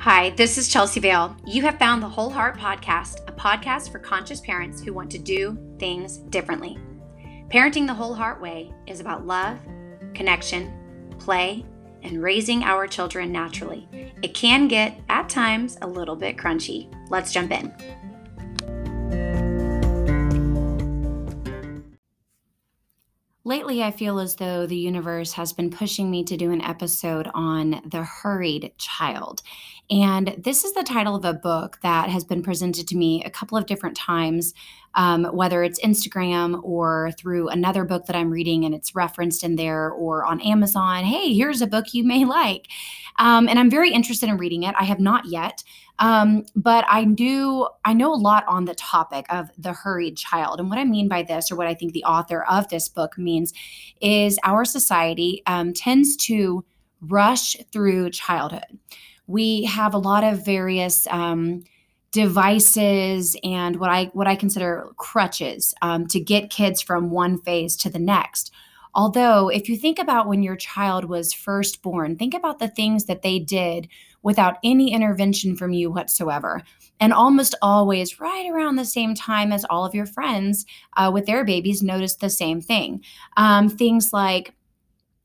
Hi, this is Chelsea Vale. You have found the Whole Heart Podcast, a podcast for conscious parents who want to do things differently. Parenting the Whole Heart Way is about love, connection, play, and raising our children naturally. It can get, at times, a little bit crunchy. Let's jump in. Lately, I feel as though the universe has been pushing me to do an episode on the hurried child. And this is the title of a book that has been presented to me a couple of different times, um, whether it's Instagram or through another book that I'm reading and it's referenced in there or on Amazon. Hey, here's a book you may like. Um, and I'm very interested in reading it. I have not yet. Um, but I do, I know a lot on the topic of the hurried child. And what I mean by this, or what I think the author of this book means, is our society um, tends to rush through childhood. We have a lot of various um, devices and what I what I consider crutches um, to get kids from one phase to the next. Although, if you think about when your child was first born, think about the things that they did without any intervention from you whatsoever. And almost always, right around the same time as all of your friends uh, with their babies, noticed the same thing. Um, things like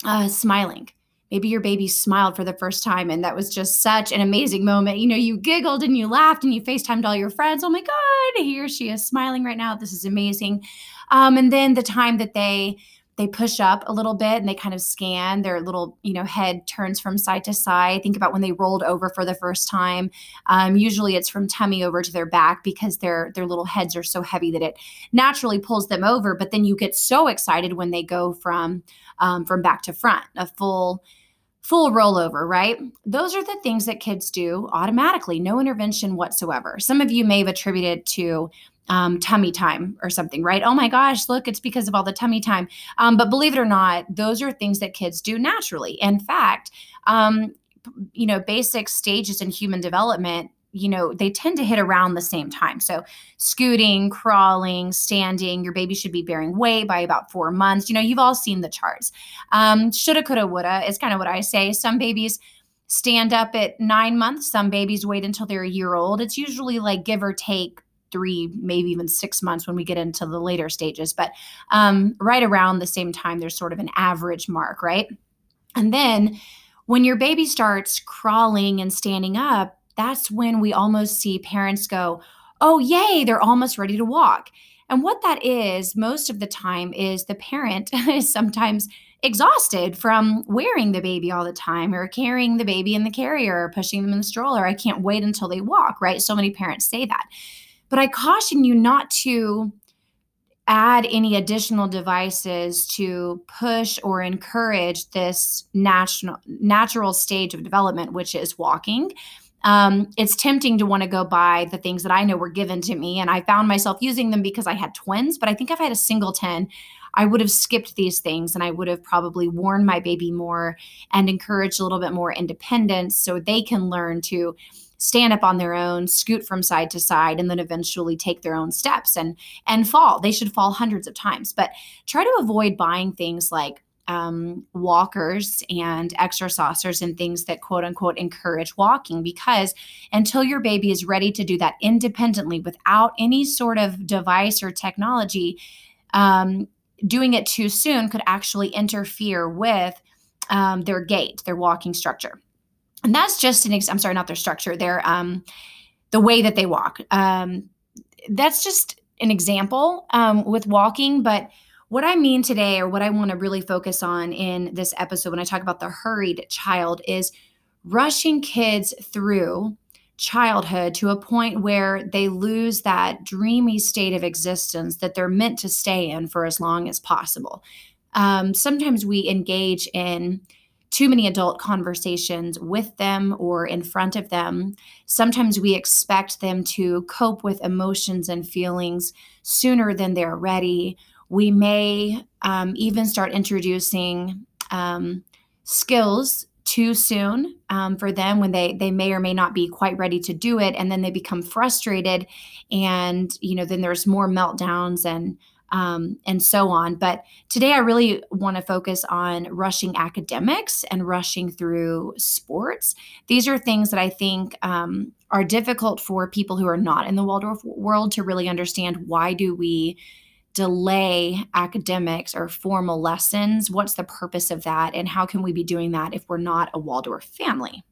uh, smiling. Maybe your baby smiled for the first time, and that was just such an amazing moment. You know, you giggled and you laughed and you FaceTimed all your friends. Oh my God, here she is smiling right now. This is amazing. Um, and then the time that they they push up a little bit and they kind of scan their little you know head turns from side to side think about when they rolled over for the first time um, usually it's from tummy over to their back because their their little heads are so heavy that it naturally pulls them over but then you get so excited when they go from um, from back to front a full full rollover, right? Those are the things that kids do automatically, no intervention whatsoever. Some of you may have attributed to um, tummy time or something, right? Oh my gosh, look, it's because of all the tummy time. Um, but believe it or not, those are things that kids do naturally. In fact, um, you know, basic stages in human development you know, they tend to hit around the same time. So, scooting, crawling, standing, your baby should be bearing weight by about four months. You know, you've all seen the charts. Um, shoulda, coulda, woulda is kind of what I say. Some babies stand up at nine months, some babies wait until they're a year old. It's usually like give or take three, maybe even six months when we get into the later stages. But um, right around the same time, there's sort of an average mark, right? And then when your baby starts crawling and standing up, that's when we almost see parents go, oh, yay, they're almost ready to walk. And what that is most of the time is the parent is sometimes exhausted from wearing the baby all the time or carrying the baby in the carrier or pushing them in the stroller. I can't wait until they walk, right? So many parents say that. But I caution you not to add any additional devices to push or encourage this natural natural stage of development which is walking um, it's tempting to want to go buy the things that i know were given to me and i found myself using them because i had twins but i think if i had a singleton i would have skipped these things and i would have probably worn my baby more and encouraged a little bit more independence so they can learn to stand up on their own, scoot from side to side, and then eventually take their own steps and and fall. They should fall hundreds of times, but try to avoid buying things like um, walkers and exercisers and things that quote unquote encourage walking because until your baby is ready to do that independently without any sort of device or technology, um, doing it too soon could actually interfere with um, their gait, their walking structure. And that's just an ex- i'm sorry not their structure their um the way that they walk. Um that's just an example um with walking but what i mean today or what i want to really focus on in this episode when i talk about the hurried child is rushing kids through childhood to a point where they lose that dreamy state of existence that they're meant to stay in for as long as possible um, sometimes we engage in too many adult conversations with them or in front of them. Sometimes we expect them to cope with emotions and feelings sooner than they're ready. We may um, even start introducing um, skills too soon um, for them when they they may or may not be quite ready to do it and then they become frustrated and you know then there's more meltdowns and um, and so on. But today I really want to focus on rushing academics and rushing through sports. These are things that I think um, are difficult for people who are not in the Waldorf world to really understand. Why do we? Delay academics or formal lessons what's the purpose of that and how can we be doing that if we're not a waldorf family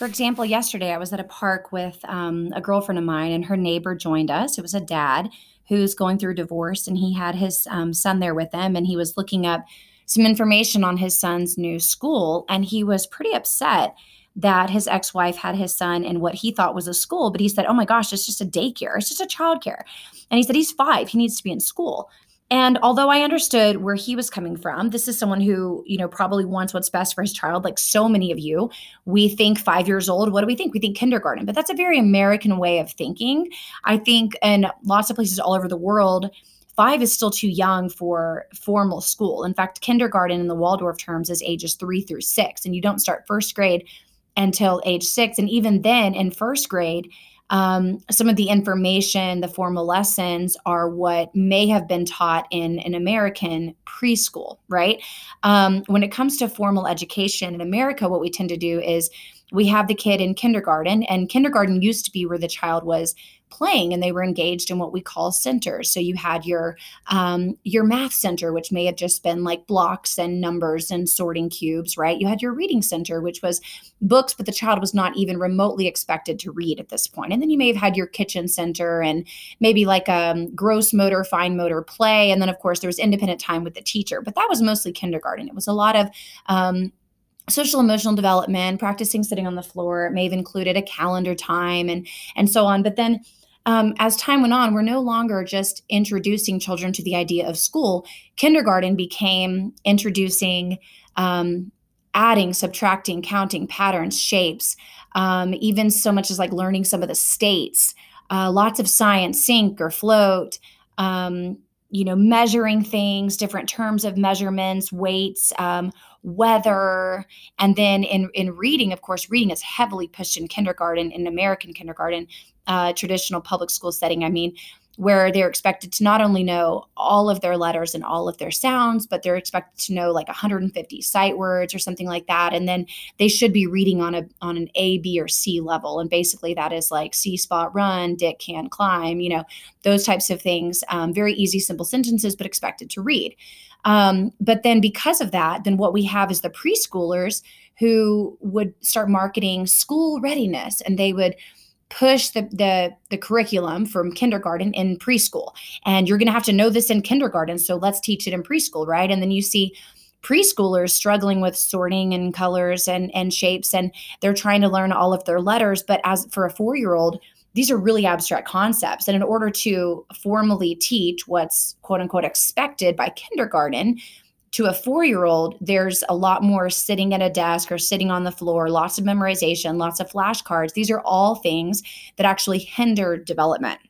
for example, yesterday I was at a park with um, a girlfriend of mine, and her neighbor joined us. It was a dad who's going through divorce, and he had his um, son there with him, and he was looking up some information on his son's new school, and he was pretty upset that his ex-wife had his son in what he thought was a school, but he said, "Oh my gosh, it's just a daycare. It's just a childcare," and he said he's five. He needs to be in school. And although I understood where he was coming from, this is someone who, you know, probably wants what's best for his child. Like so many of you, we think five years old. What do we think? We think kindergarten, but that's a very American way of thinking. I think in lots of places all over the world, five is still too young for formal school. In fact, kindergarten in the Waldorf terms is ages three through six, and you don't start first grade until age six. And even then, in first grade, um, some of the information, the formal lessons are what may have been taught in an American preschool, right? Um, when it comes to formal education in America, what we tend to do is we have the kid in kindergarten, and kindergarten used to be where the child was playing and they were engaged in what we call centers. So you had your um, your math center which may have just been like blocks and numbers and sorting cubes right? You had your reading center which was books but the child was not even remotely expected to read at this point. And then you may have had your kitchen center and maybe like a um, gross motor fine motor play and then of course there was independent time with the teacher. But that was mostly kindergarten. It was a lot of um, social emotional development practicing sitting on the floor it may have included a calendar time and and so on. But then um, as time went on, we're no longer just introducing children to the idea of school. Kindergarten became introducing um, adding, subtracting, counting, patterns, shapes, um, even so much as like learning some of the states, uh, lots of science, sink or float. Um, you know, measuring things, different terms of measurements, weights, um, weather, and then in in reading, of course, reading is heavily pushed in kindergarten, in American kindergarten, uh, traditional public school setting. I mean, where they're expected to not only know all of their letters and all of their sounds, but they're expected to know like 150 sight words or something like that. And then they should be reading on a on an A, B, or C level. And basically that is like See Spot run, Dick can climb, you know, those types of things. Um, very easy, simple sentences, but expected to read. Um, but then because of that, then what we have is the preschoolers who would start marketing school readiness and they would push the, the the curriculum from kindergarten in preschool. And you're going to have to know this in kindergarten so let's teach it in preschool right? And then you see preschoolers struggling with sorting and colors and and shapes and they're trying to learn all of their letters. But as for a 4-year-old these are really abstract concepts. And in order to formally teach what's quote unquote expected by kindergarten to a four year old, there's a lot more sitting at a desk or sitting on the floor, lots of memorization, lots of flashcards. These are all things that actually hinder development.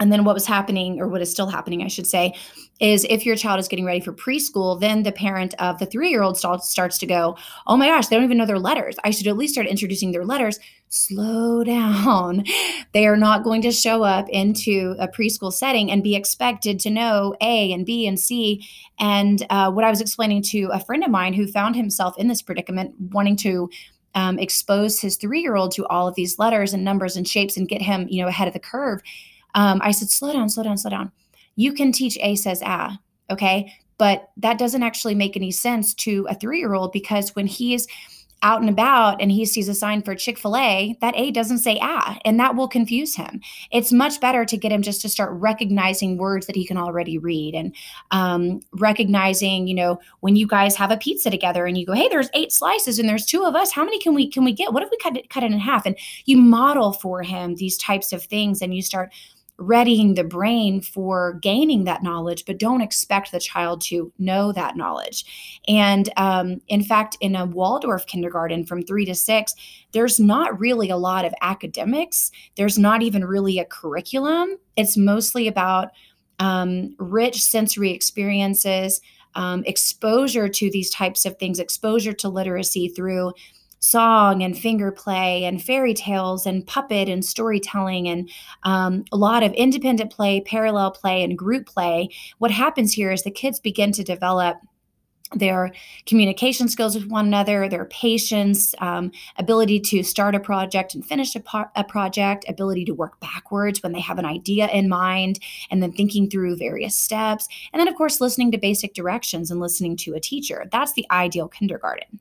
And then what was happening, or what is still happening, I should say, is if your child is getting ready for preschool, then the parent of the three year old starts to go, Oh my gosh, they don't even know their letters. I should at least start introducing their letters. Slow down. They are not going to show up into a preschool setting and be expected to know A and B and C. And uh, what I was explaining to a friend of mine who found himself in this predicament, wanting to um, expose his three year old to all of these letters and numbers and shapes and get him, you know, ahead of the curve um, I said, slow down, slow down, slow down. You can teach A says ah, okay? But that doesn't actually make any sense to a three year old because when he's out and about and he sees a sign for Chick fil A, that A doesn't say ah, and that will confuse him. It's much better to get him just to start recognizing words that he can already read and um, recognizing, you know, when you guys have a pizza together and you go, hey, there's eight slices and there's two of us. How many can we can we get? What if we cut it cut it in half? And you model for him these types of things and you start readying the brain for gaining that knowledge, but don't expect the child to know that knowledge. And um, in fact, in a Waldorf kindergarten from three to six, there's not really a lot of academics, there's not even really a curriculum. It's mostly about um, rich sensory experiences. Um, exposure to these types of things, exposure to literacy through song and finger play and fairy tales and puppet and storytelling and um, a lot of independent play, parallel play, and group play, what happens here is the kids begin to develop their communication skills with one another, their patience, um, ability to start a project and finish a, po- a, project, ability to work backwards when they have an idea in mind, and then thinking through various steps. And then, of course, listening to basic directions and listening to a teacher. That's the ideal kindergarten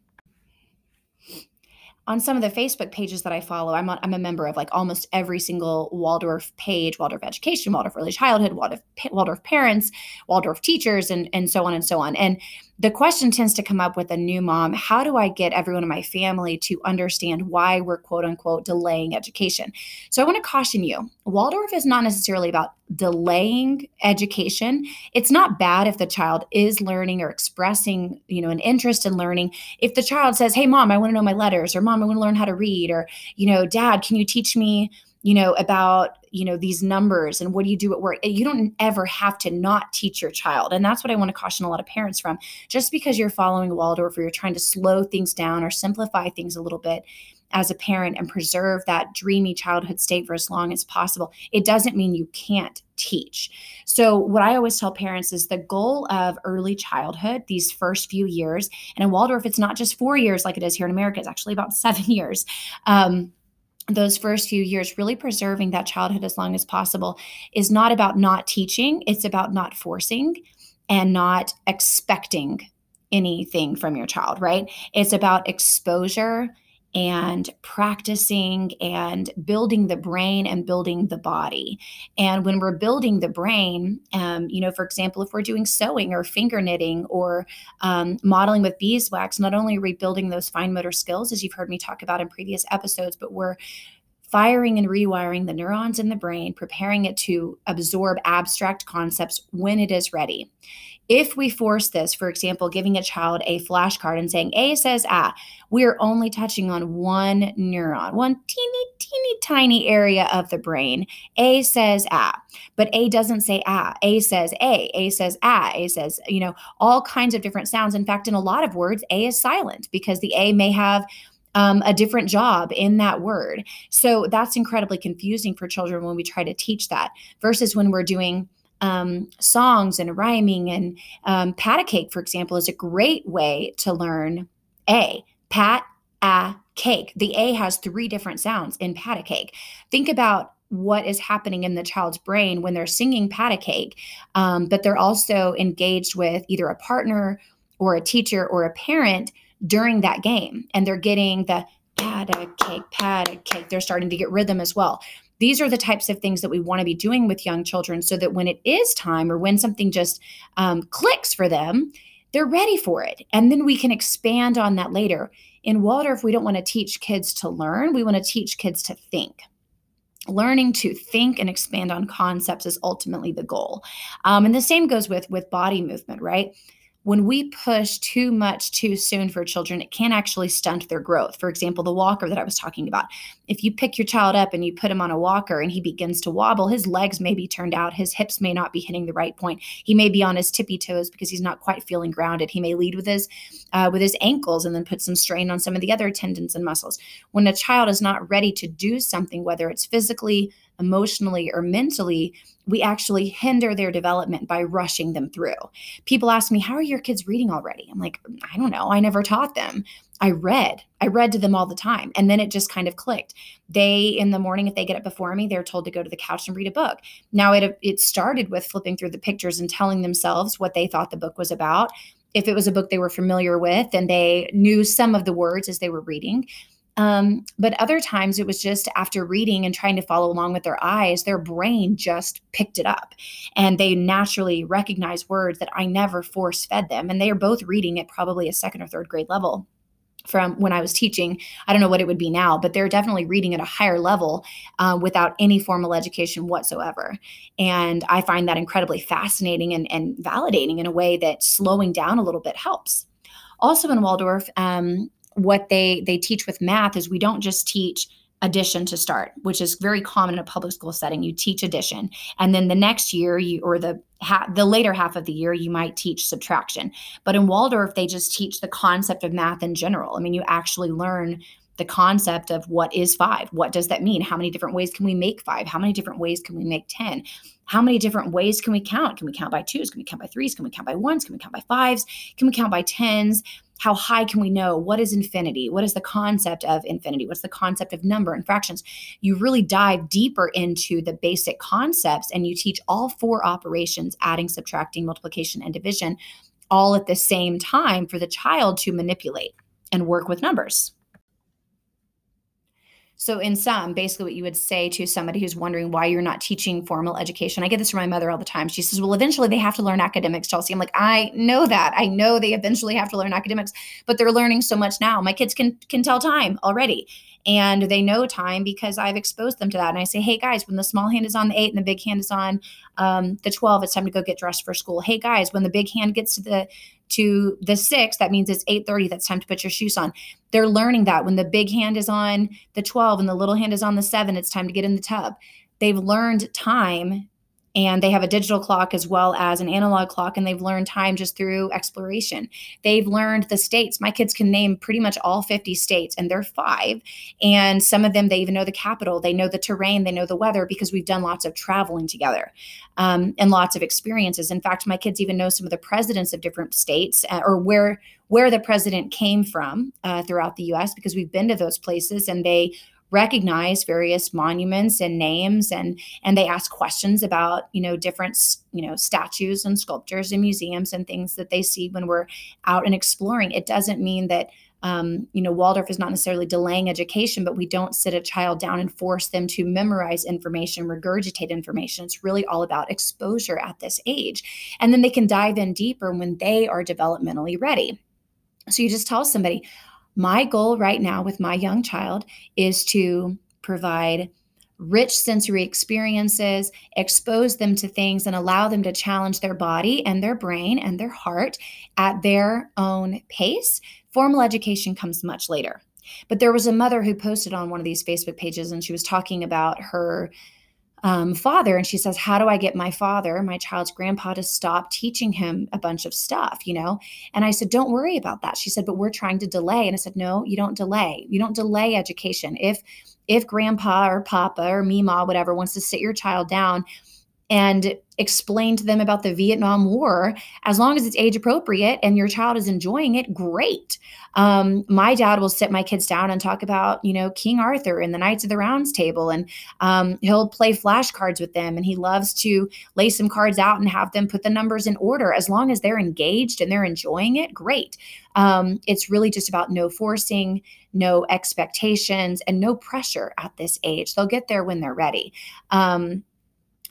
on some of the Facebook pages that I follow, I'm, I'm a member of like almost every single Waldorf page, Waldorf Education, Waldorf Early Childhood, Waldorf, Waldorf Parents, Waldorf Teachers, and, and so on and so on. And the question tends to come up with a new mom how do I get everyone in my family to understand why we're quote unquote delaying education? So I want to caution you Waldorf is not necessarily about delaying education. It's not bad if the child is learning or expressing, you know, an interest in learning. If the child says, "Hey mom, I want to know my letters," or "Mom, I want to learn how to read," or, you know, "Dad, can you teach me you know about you know these numbers and what do you do at work. You don't ever have to not teach your child. And that's what i want to caution a lot of parents from. Just because you're following waldorf or you're trying to slow things down or simplify things a little bit as a parent and preserve that dreamy childhood state for as long as possible it doesn't mean you can't teach. So what i always tell parents is the goal of early childhood these first few years and in waldorf it's not just four years like it is here in america it's actually about seven years um, those first few years, really preserving that childhood as long as possible, is not about not teaching, it's about not forcing and not expecting anything from your child, right? It's about exposure and practicing and building the brain and building the body. And when we're building the brain, um, you know, for example, if we're doing sewing or finger knitting or um, modeling with beeswax, not only are we building those fine motor skills, as you've heard me talk about in previous episodes, but we're firing and rewiring the neurons in the brain, preparing it to absorb abstract concepts when it is ready. If we force this, for example, giving a child a flashcard and saying A says ah, we are only touching on one neuron, one teeny, teeny, tiny area of the brain. A says ah, but A doesn't say ah. A says A, A says ah, A says, you know, all kinds of different sounds. In fact, in a lot of words, A is silent because the A may have um, a different job in that word. So that's incredibly confusing for children when we try to teach that versus when we're doing um, songs and rhyming and um, pat a cake, for example, is a great way to learn A. Pat a cake. The A has three different sounds in pat a cake. Think about what is happening in the child's brain when they're singing pat a cake, um, but they're also engaged with either a partner or a teacher or a parent during that game, and they're getting the pat a cake, pat a cake. They're starting to get rhythm as well. These are the types of things that we want to be doing with young children so that when it is time or when something just um, clicks for them, they're ready for it. And then we can expand on that later. In Waldorf, we don't want to teach kids to learn, we want to teach kids to think learning to think and expand on concepts is ultimately the goal um, and the same goes with with body movement right when we push too much too soon for children, it can actually stunt their growth. For example, the walker that I was talking about. If you pick your child up and you put him on a walker and he begins to wobble, his legs may be turned out, his hips may not be hitting the right point. He may be on his tippy toes because he's not quite feeling grounded. He may lead with his uh, with his ankles and then put some strain on some of the other tendons and muscles. When a child is not ready to do something, whether it's physically, emotionally, or mentally, we actually hinder their development by rushing them through. People ask me, How are your kids reading already? I'm like, I don't know. I never taught them. I read. I read to them all the time. And then it just kind of clicked. They, in the morning, if they get up before me, they're told to go to the couch and read a book. Now, it, it started with flipping through the pictures and telling themselves what they thought the book was about. If it was a book they were familiar with and they knew some of the words as they were reading, um, but other times it was just after reading and trying to follow along with their eyes, their brain just picked it up and they naturally recognize words that I never force fed them. And they are both reading at probably a second or third grade level from when I was teaching. I don't know what it would be now, but they're definitely reading at a higher level uh, without any formal education whatsoever. And I find that incredibly fascinating and, and validating in a way that slowing down a little bit helps. Also in Waldorf, um, what they they teach with math is we don't just teach addition to start, which is very common in a public school setting. You teach addition, and then the next year, you or the ha- the later half of the year, you might teach subtraction. But in Waldorf, they just teach the concept of math in general. I mean, you actually learn the concept of what is five? What does that mean? How many different ways can we make five? How many different ways can we make 10 how many different ways can we count? Can we count by twos? Can we count by threes? Can we count by ones? Can we count by fives? Can we count by tens? How high can we know? What is infinity? What is the concept of infinity? What's the concept of number and fractions? You really dive deeper into the basic concepts and you teach all four operations adding subtracting multiplication and division all at the same time for the child to manipulate and work with numbers so, in sum, basically, what you would say to somebody who's wondering why you're not teaching formal education, I get this from my mother all the time. She says, Well, eventually they have to learn academics, Chelsea. I'm like, I know that. I know they eventually have to learn academics, but they're learning so much now. My kids can can tell time already and they know time because I've exposed them to that. And I say, hey guys, when the small hand is on the eight and the big hand is on um, the 12, it's time to go get dressed for school. Hey guys, when the big hand gets to the to the six, that means it's 8:30. That's time to put your shoes on. They're learning that when the big hand is on the 12 and the little hand is on the seven, it's time to get in the tub. They've learned time and they have a digital clock as well as an analog clock and they've learned time just through exploration. They've learned the states. My kids can name pretty much all 50 states and they're five and some of them they even know the capital. They know the terrain. They know the weather because we've done lots of traveling together um, and lots of experiences. In fact my kids even know some of the presidents of different states uh, or where where the president came from uh, throughout the us because we've been to those places and they recognize various monuments and names and and they ask questions about you know different you know statues and sculptures and museums and things that they see when we're out and exploring. It doesn't mean that um, you know waldorf is not necessarily delaying education but we don't sit a child down and force them to memorize information regurgitate information. It's really all about exposure at this age. And then they can dive in deeper when they are developmentally ready. So you just tell somebody my goal right now with my young child is to provide rich sensory experiences, expose them to things, and allow them to challenge their body and their brain and their heart at their own pace. Formal education comes much later. But there was a mother who posted on one of these Facebook pages and she was talking about her um, father and she says how do i get my father my child's grandpa to stop teaching him a bunch of stuff you know? And i said don't worry about that. She said but we're trying to delay. And i said no you don't delay. You don't delay education. If if grandpa or papa or mima whatever wants to sit your child down and explain to them about the Vietnam War, as long as it's age appropriate and your child is enjoying it, great. Um, my dad will sit my kids down and talk about, you know, King Arthur and the Knights of the Rounds table, and um, he'll play flashcards with them, and he loves to lay some cards out and have them put the numbers in order. As long as they're engaged and they're enjoying it, great. Um, it's really just about no forcing, no expectations, and no pressure at this age. They'll get there when they're ready.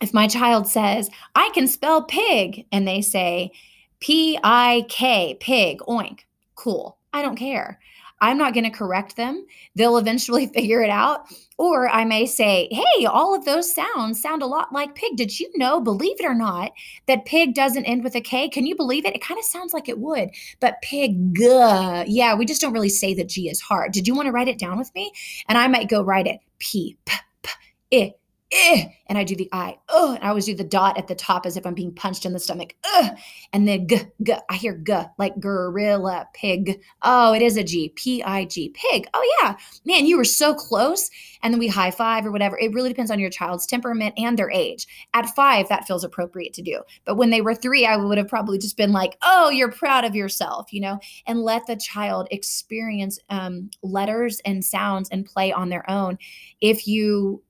If my child says, I can spell pig, and they say P I K, pig, oink, cool. I don't care. I'm not going to correct them. They'll eventually figure it out. Or I may say, hey, all of those sounds sound a lot like pig. Did you know, believe it or not, that pig doesn't end with a K? Can you believe it? It kind of sounds like it would, but pig, yeah, we just don't really say the G is hard. Did you want to write it down with me? And I might go write it P, P, P, I, eh, and I do the I, oh, and I always do the dot at the top as if I'm being punched in the stomach, Ugh, and then g, g, I hear g, like gorilla, pig. Oh, it is a G, P I G, pig. Oh, yeah, man, you were so close. And then we high five or whatever. It really depends on your child's temperament and their age. At five, that feels appropriate to do. But when they were three, I would have probably just been like, oh, you're proud of yourself, you know, and let the child experience um, letters and sounds and play on their own. If you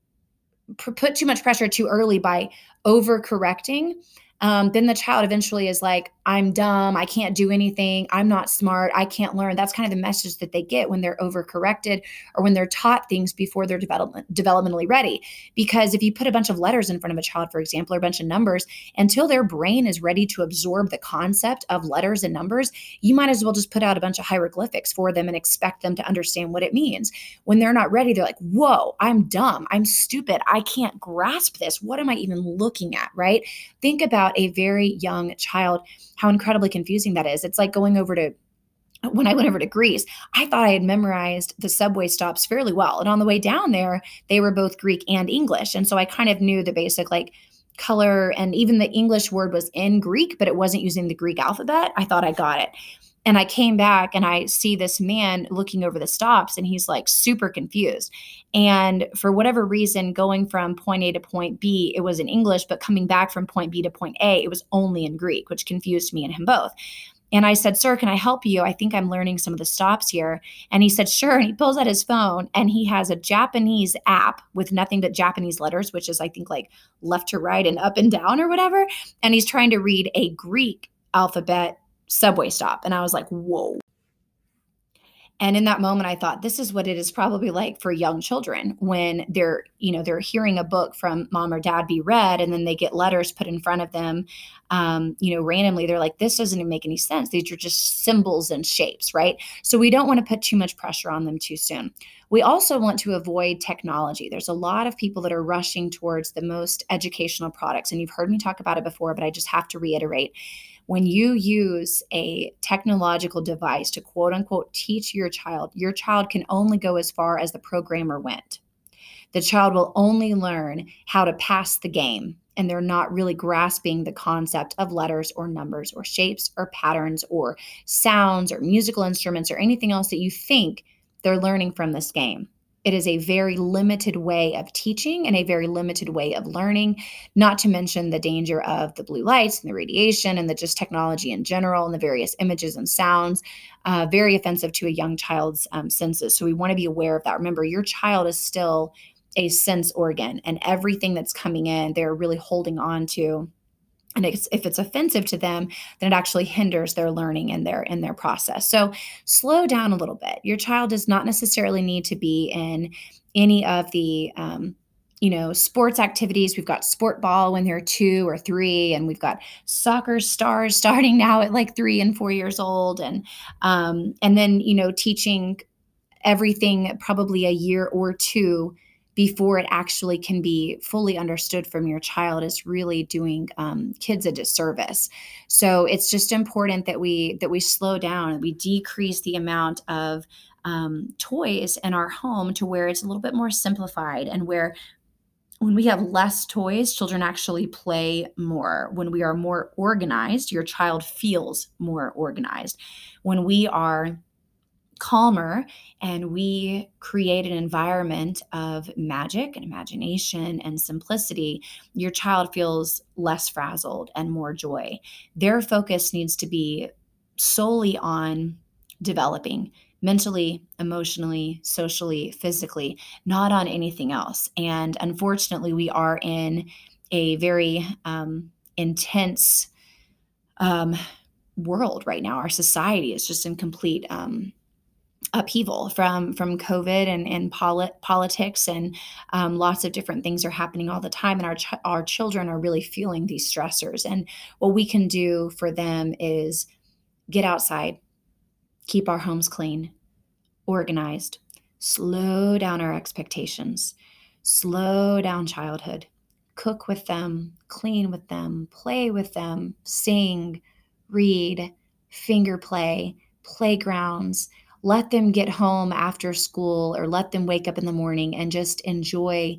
put too much pressure too early by overcorrecting um, then the child eventually is like, I'm dumb. I can't do anything. I'm not smart. I can't learn. That's kind of the message that they get when they're overcorrected or when they're taught things before they're development, developmentally ready. Because if you put a bunch of letters in front of a child, for example, or a bunch of numbers, until their brain is ready to absorb the concept of letters and numbers, you might as well just put out a bunch of hieroglyphics for them and expect them to understand what it means. When they're not ready, they're like, whoa, I'm dumb. I'm stupid. I can't grasp this. What am I even looking at? Right? Think about about a very young child, how incredibly confusing that is. It's like going over to when I went over to Greece, I thought I had memorized the subway stops fairly well. And on the way down there, they were both Greek and English. And so I kind of knew the basic like color and even the English word was in Greek, but it wasn't using the Greek alphabet. I thought I got it. And I came back and I see this man looking over the stops and he's like super confused. And for whatever reason, going from point A to point B, it was in English, but coming back from point B to point A, it was only in Greek, which confused me and him both. And I said, Sir, can I help you? I think I'm learning some of the stops here. And he said, Sure. And he pulls out his phone and he has a Japanese app with nothing but Japanese letters, which is, I think, like left to right and up and down or whatever. And he's trying to read a Greek alphabet subway stop. And I was like, Whoa. And in that moment, I thought, this is what it is probably like for young children when they're, you know, they're hearing a book from mom or dad be read, and then they get letters put in front of them, um, you know, randomly. They're like, this doesn't even make any sense. These are just symbols and shapes, right? So we don't want to put too much pressure on them too soon. We also want to avoid technology. There's a lot of people that are rushing towards the most educational products, and you've heard me talk about it before, but I just have to reiterate when you use a technological device to quote unquote teach your child, your child can only go as far as the programmer went. The child will only learn how to pass the game, and they're not really grasping the concept of letters or numbers or shapes or patterns or sounds or musical instruments or anything else that you think they're learning from this game. It is a very limited way of teaching and a very limited way of learning, not to mention the danger of the blue lights and the radiation and the just technology in general and the various images and sounds. Uh, very offensive to a young child's um, senses. So we want to be aware of that. Remember, your child is still a sense organ, and everything that's coming in, they're really holding on to and it's, if it's offensive to them then it actually hinders their learning and their in their process. So slow down a little bit. Your child does not necessarily need to be in any of the um, you know sports activities. We've got sport ball when they're two or three and we've got soccer stars starting now at like three and four years old. And um, and then you know teaching everything probably a year or two before it actually can be fully understood from your child is really doing um, kids a disservice so it's just important that we that we slow down and we decrease the amount of um, toys in our home to where it's a little bit more simplified and where when we have less toys, children actually play more. When we are more organized, your child feels more organized. When we are calmer and we create an environment of magic and imagination and simplicity, your child feels less frazzled and more joy. Their focus needs to be solely on developing mentally, emotionally, socially, physically, not on anything else. And unfortunately, we are in a very um, intense um, world right now. Our society is just in complete um, upheaval from from COVID and and polit- politics and um, lots of different things are happening all the time, and our ch- our children are really feeling these stressors. And what we can do for them is get outside, keep our homes clean, organized, slow down our expectations, slow down childhood, cook with them, clean with them, play with them, sing, read, finger play, playgrounds let them get home after school or let them wake up in the morning and just enjoy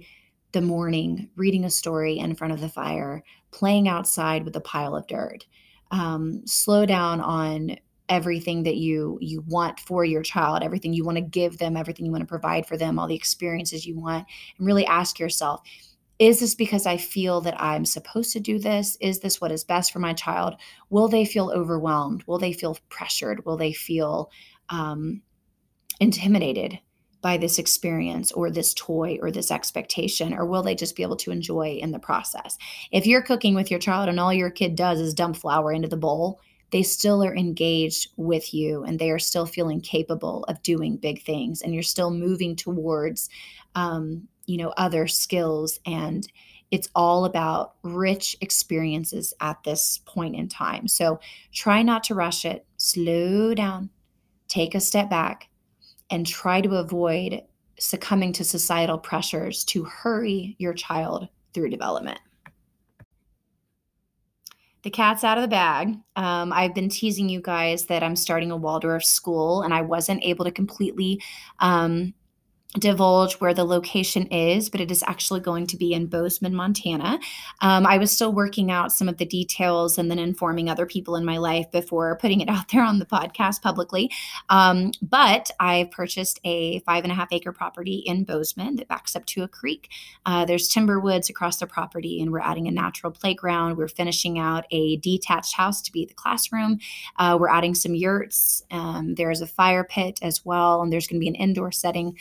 the morning reading a story in front of the fire, playing outside with a pile of dirt. Um, slow down on everything that you you want for your child everything you want to give them everything you want to provide for them all the experiences you want and really ask yourself is this because I feel that I'm supposed to do this? Is this what is best for my child? Will they feel overwhelmed? Will they feel pressured? Will they feel um, intimidated by this experience or this toy or this expectation or will they just be able to enjoy in the process? If you're cooking with your child and all your kid does is dump flour into the bowl they still are engaged with you and they are still feeling capable of doing big things and you're still moving towards um, you know other skills. And it's all about rich experiences at this point in time. So try not to rush it. Slow down take a step back and try to avoid succumbing to societal pressures to hurry your child through development. the cat's out of the bag. Um, I've been teasing you guys that I'm starting a Waldorf school, and I wasn't able to completely um, divulge where the location is, but it is actually going to be in Bozeman, Montana. Um, I was still working out some of the details and then informing other people in my life before putting it out there on the podcast publicly. Um, but I've purchased a five and a half acre property in Bozeman that backs up to a creek. Uh, there's timber woods across the property, and we're adding a natural playground. We're finishing out a detached house to be the classroom. Uh, we're adding some yurts. Um, there's a fire pit as well, and there's going to be an indoor setting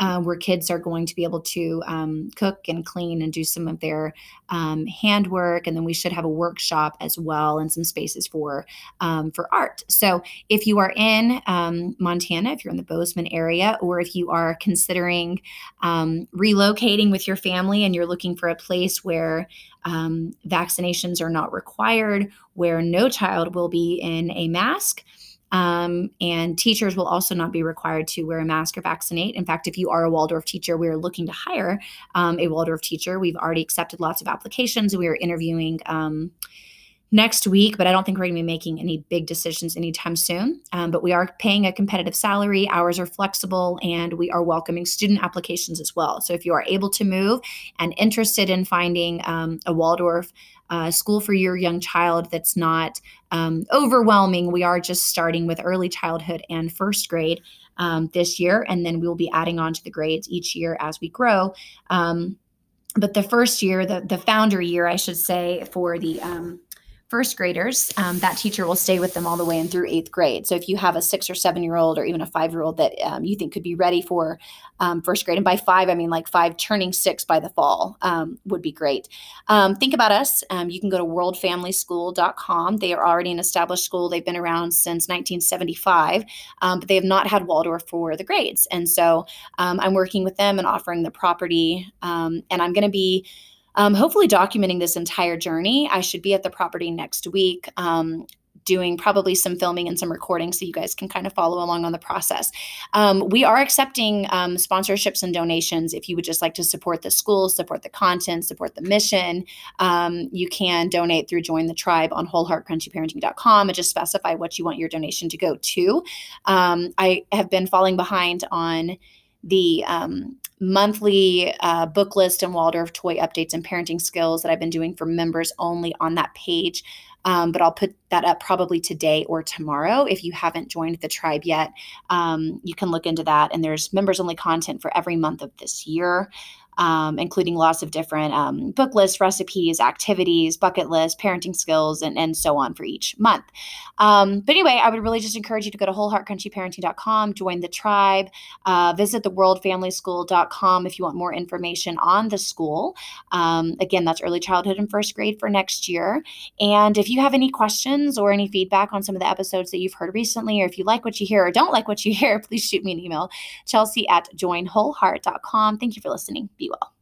uh, where kids are going to be able to um, cook and clean and do some of their um, handwork, and then we should have a workshop as well and some spaces for um, for art. So if you are in um, Montana, if you're in the Bozeman area, or if you are considering um, relocating with your family and you're looking for a place where um, vaccinations are not required, where no child will be in a mask. Um, and teachers will also not be required to wear a mask or vaccinate. In fact, if you are a Waldorf teacher, we are looking to hire um, a Waldorf teacher. We've already accepted lots of applications. We are interviewing um, next week, but I don't think we're going to be making any big decisions anytime soon. Um, but we are paying a competitive salary, hours are flexible, and we are welcoming student applications as well. So if you are able to move and interested in finding um, a Waldorf uh, school for your young child that's not um, overwhelming. We are just starting with early childhood and first grade um, this year, and then we will be adding on to the grades each year as we grow. Um, but the first year, the the founder year, I should say, for the um, first graders, um, that teacher will stay with them all the way in through eighth grade. So if you have a six or seven year old or even a five year old that um, you think could be ready for um, first grade, and by five, I mean like five turning six by the fall, um, would be great. Um, think about us. Um, you can go to worldfamilyschool.com. They are already an established school. They've been around since 1975, but they have not had Waldorf for the grades. And so I'm working with them and offering the property. and I'm going to be um, hopefully documenting this entire journey. I should be at the property next week. Um, doing probably some filming and some recording so you guys can kind of follow along on the process. Um, we are accepting um, sponsorships and donations if you would just like to support the school, support the content, support the mission. Um, you can donate through Join the Tribe on wholeheartcrunchyparenting.com and just specify what you want your donation to go to. Um, I have been falling behind on the um, monthly uh, book list and Waldorf toy updates and parenting skills that I've been doing for members only on that page. Um, but I'll put that up probably today or tomorrow. If you haven't joined the tribe yet, um, you can look into that. And there's members only content for every month of this year um, including lots of different um, book lists, recipes, activities, bucket lists, parenting skills, and, and so on for each month. Um, but anyway, I would really just encourage you to go to wholeheartcrunchyparenting.com, join the tribe, uh, visit the worldfamilyschool.com if you want more information on the school. Um, again, that's early childhood and first grade for next year. And if you have any questions or any feedback on some of the episodes that you've heard recently, or if you like what you hear or don't like what you hear, please shoot me an email, chelsea at joinwholeheart.com. Thank you for listening. Be well.